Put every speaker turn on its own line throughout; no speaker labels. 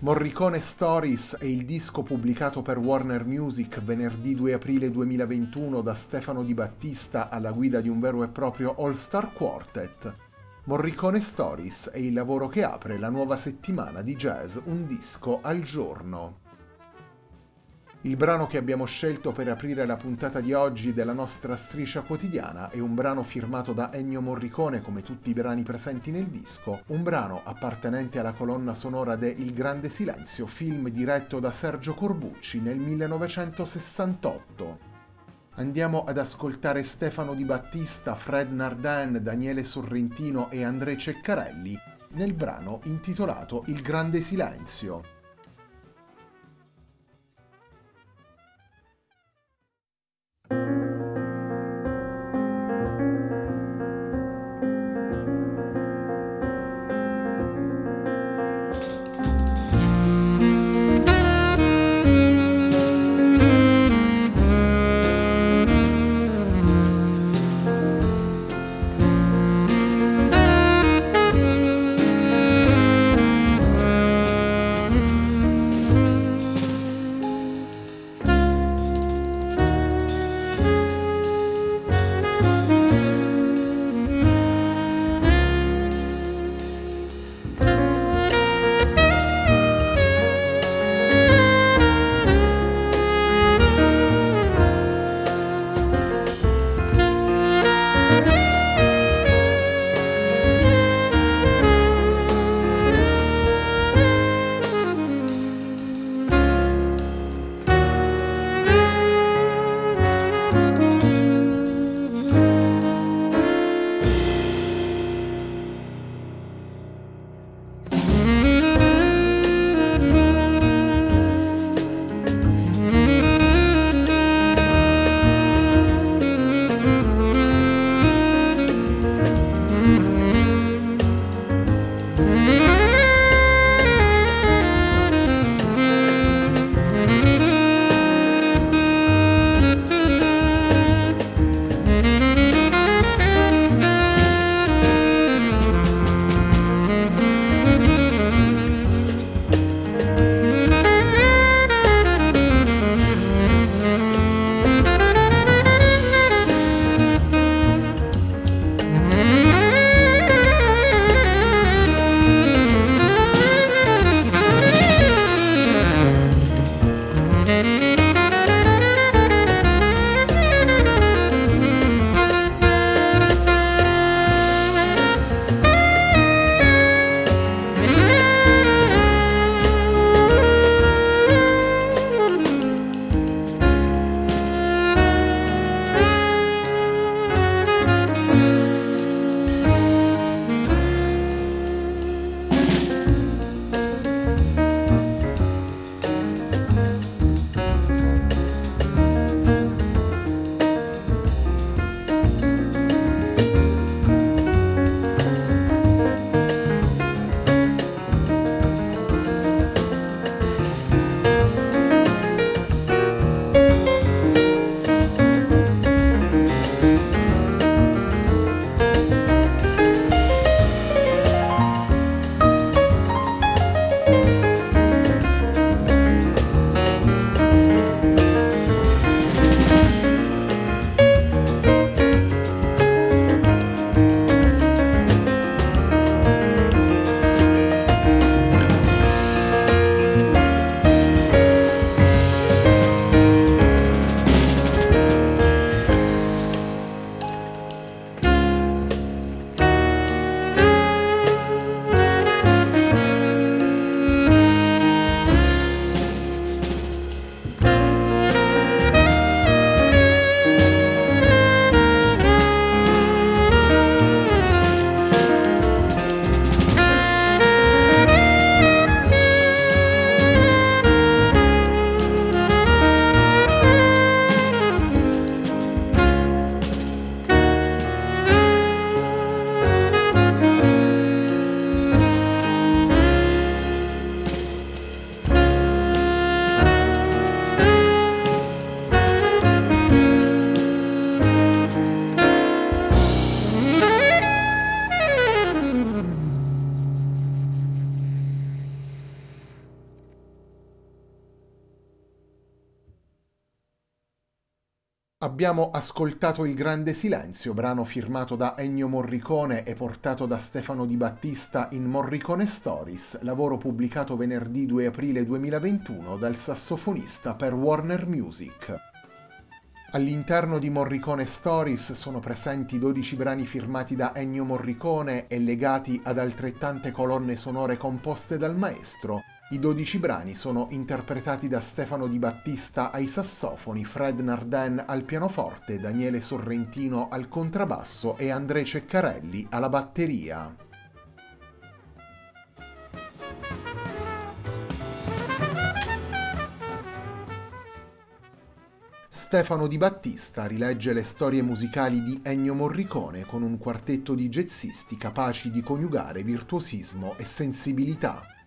Morricone Stories è il disco pubblicato per Warner Music venerdì 2 aprile 2021 da Stefano Di Battista alla guida di un vero e proprio All-Star Quartet. Morricone Stories è il lavoro che apre la nuova settimana di jazz Un disco al giorno. Il brano che abbiamo scelto per aprire la puntata di oggi della nostra striscia quotidiana è un brano firmato da Ennio Morricone come tutti i brani presenti nel disco, un brano appartenente alla colonna sonora de Il Grande Silenzio, film diretto da Sergio Corbucci nel 1968. Andiamo ad ascoltare Stefano Di Battista, Fred Nardin, Daniele Sorrentino e André Ceccarelli nel brano intitolato Il Grande Silenzio. Abbiamo ascoltato Il Grande Silenzio, brano firmato da Ennio Morricone e portato da Stefano Di Battista in Morricone Stories, lavoro pubblicato venerdì 2 aprile 2021 dal sassofonista per Warner Music. All'interno di Morricone Stories sono presenti 12 brani firmati da Ennio Morricone e legati ad altrettante colonne sonore composte dal maestro, i dodici brani sono interpretati da Stefano Di Battista ai sassofoni, Fred Nardin al pianoforte, Daniele Sorrentino al contrabbasso e André Ceccarelli alla batteria. Stefano Di Battista rilegge le storie musicali di Ennio Morricone con un quartetto di jazzisti capaci di coniugare virtuosismo e sensibilità.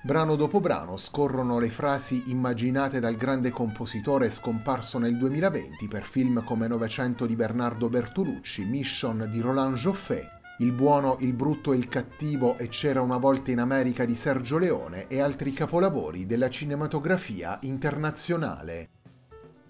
Brano dopo brano scorrono le frasi immaginate dal grande compositore scomparso nel 2020 per film come Novecento di Bernardo Bertolucci, Mission di Roland Joffé, Il buono, il brutto e il cattivo e C'era una volta in America di Sergio Leone e altri capolavori della cinematografia internazionale.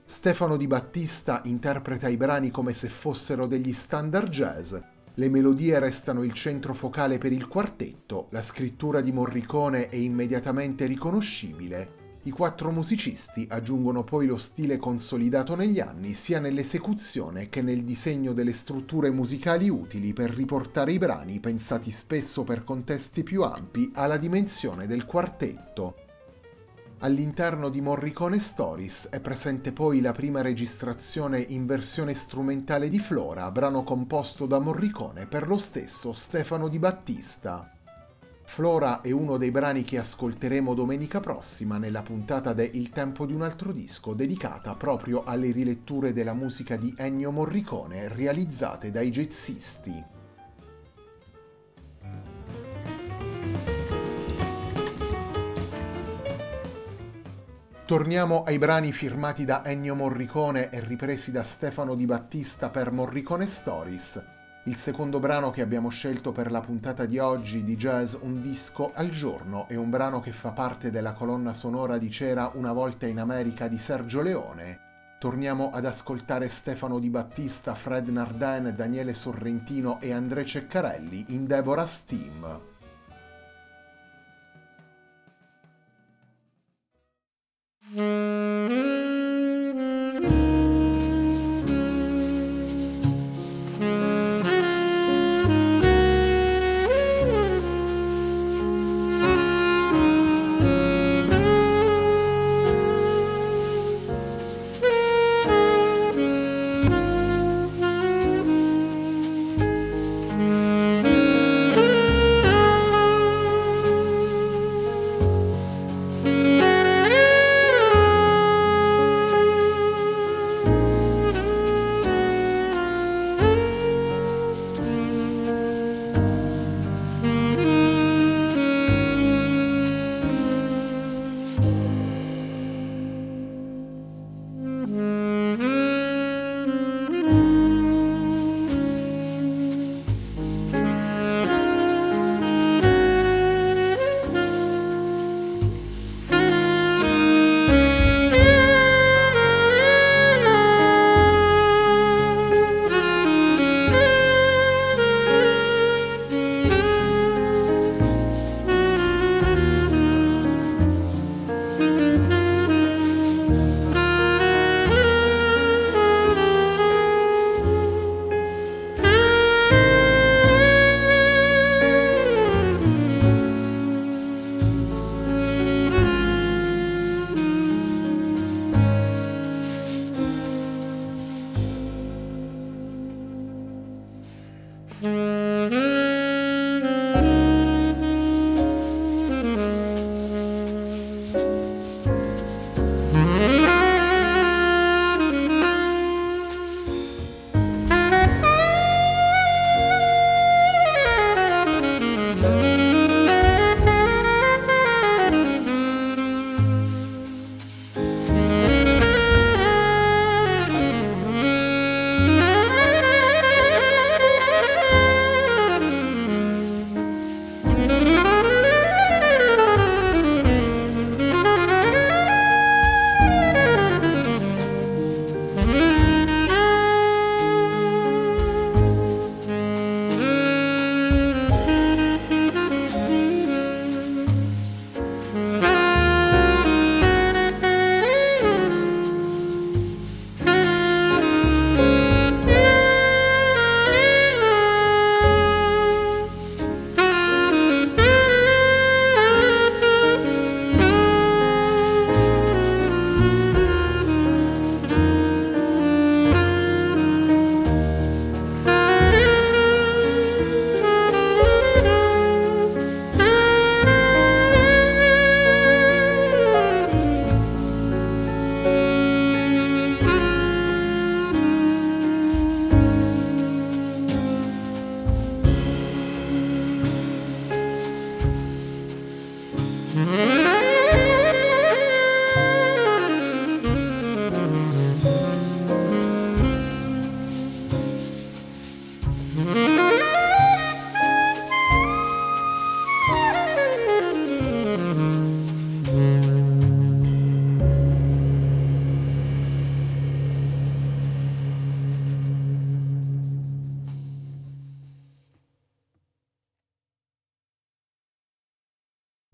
Stefano Di Battista interpreta i brani come se fossero degli standard jazz le melodie restano il centro focale per il quartetto, la scrittura di Morricone è immediatamente riconoscibile. I quattro musicisti aggiungono poi lo stile consolidato negli anni sia nell'esecuzione che nel disegno delle strutture musicali utili per riportare i brani pensati spesso per contesti più ampi alla dimensione del quartetto. All'interno di Morricone Stories è presente poi la prima registrazione in versione strumentale di Flora, brano composto da Morricone per lo stesso Stefano Di Battista. Flora è uno dei brani che ascolteremo domenica prossima nella puntata de Il tempo di un altro disco dedicata proprio alle riletture della musica di Ennio Morricone realizzate dai jazzisti. Torniamo ai brani firmati da Ennio Morricone e ripresi da Stefano Di Battista per Morricone Stories. Il secondo brano che abbiamo scelto per la puntata di oggi di Jazz Un disco al giorno è un brano che fa parte della colonna sonora di C'era una volta in America di Sergio Leone. Torniamo ad ascoltare Stefano Di Battista, Fred Nardin, Daniele Sorrentino e André Ceccarelli in Deborah's Team.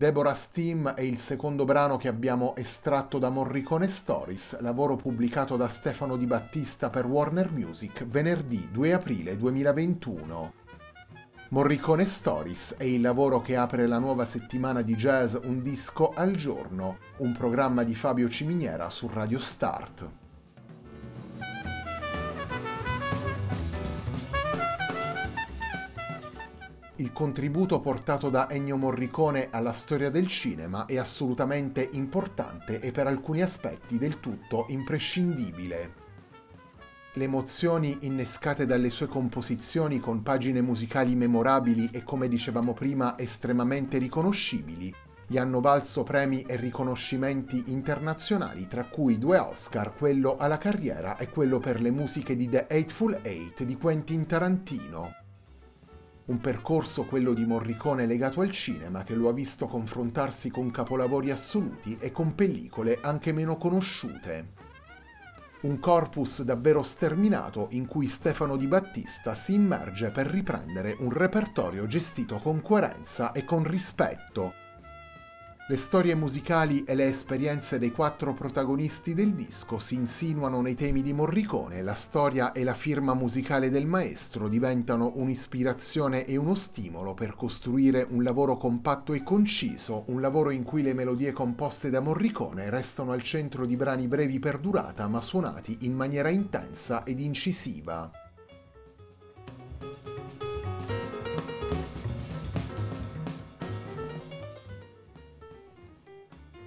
Deborah Steam è il secondo brano che abbiamo estratto da Morricone Stories, lavoro pubblicato da Stefano Di Battista per Warner Music venerdì 2 aprile 2021. Morricone Stories è il lavoro che apre la nuova settimana di jazz Un disco al giorno, un programma di Fabio Ciminiera su Radio Start. Il contributo portato da Ennio Morricone alla storia del cinema è assolutamente importante e per alcuni aspetti del tutto imprescindibile. Le emozioni innescate dalle sue composizioni con pagine musicali memorabili e come dicevamo prima estremamente riconoscibili gli hanno valso premi e riconoscimenti internazionali, tra cui due Oscar, quello alla carriera e quello per le musiche di The Eightful Eight di Quentin Tarantino un percorso quello di Morricone legato al cinema che lo ha visto confrontarsi con capolavori assoluti e con pellicole anche meno conosciute. Un corpus davvero sterminato in cui Stefano Di Battista si immerge per riprendere un repertorio gestito con coerenza e con rispetto, le storie musicali e le esperienze dei quattro protagonisti del disco si insinuano nei temi di Morricone, la storia e la firma musicale del maestro diventano un'ispirazione e uno stimolo per costruire un lavoro compatto e conciso, un lavoro in cui le melodie composte da Morricone restano al centro di brani brevi per durata ma suonati in maniera intensa ed incisiva.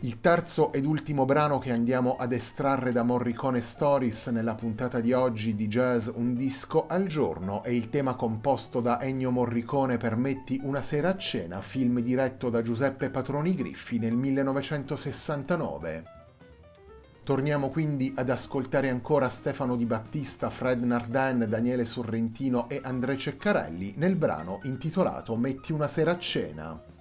Il terzo ed ultimo brano che andiamo ad estrarre da Morricone Stories nella puntata di oggi di Jazz Un disco al giorno è il tema composto da Ennio Morricone per Metti una sera a cena, film diretto da Giuseppe Patroni Griffi nel 1969. Torniamo quindi ad ascoltare ancora Stefano Di Battista, Fred Nardin, Daniele Sorrentino e André Ceccarelli nel brano intitolato Metti una sera a cena.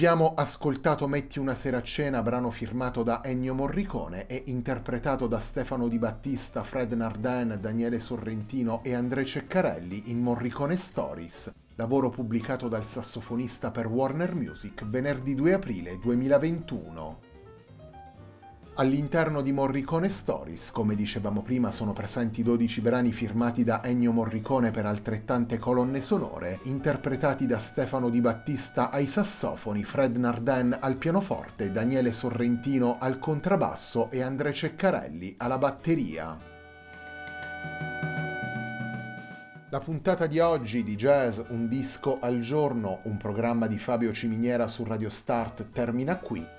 Abbiamo ascoltato Metti una sera a cena, brano firmato da Ennio Morricone e interpretato da Stefano Di Battista, Fred Nardin, Daniele Sorrentino e André Ceccarelli in Morricone Stories, lavoro pubblicato dal sassofonista per Warner Music venerdì 2 aprile 2021. All'interno di Morricone Stories, come dicevamo prima, sono presenti 12 brani firmati da Ennio Morricone per altrettante colonne sonore, interpretati da Stefano Di Battista ai sassofoni, Fred Nardin al pianoforte, Daniele Sorrentino al contrabbasso e André Ceccarelli alla batteria. La puntata di oggi di Jazz Un disco al giorno, un programma di Fabio Ciminiera su Radio Start, termina qui.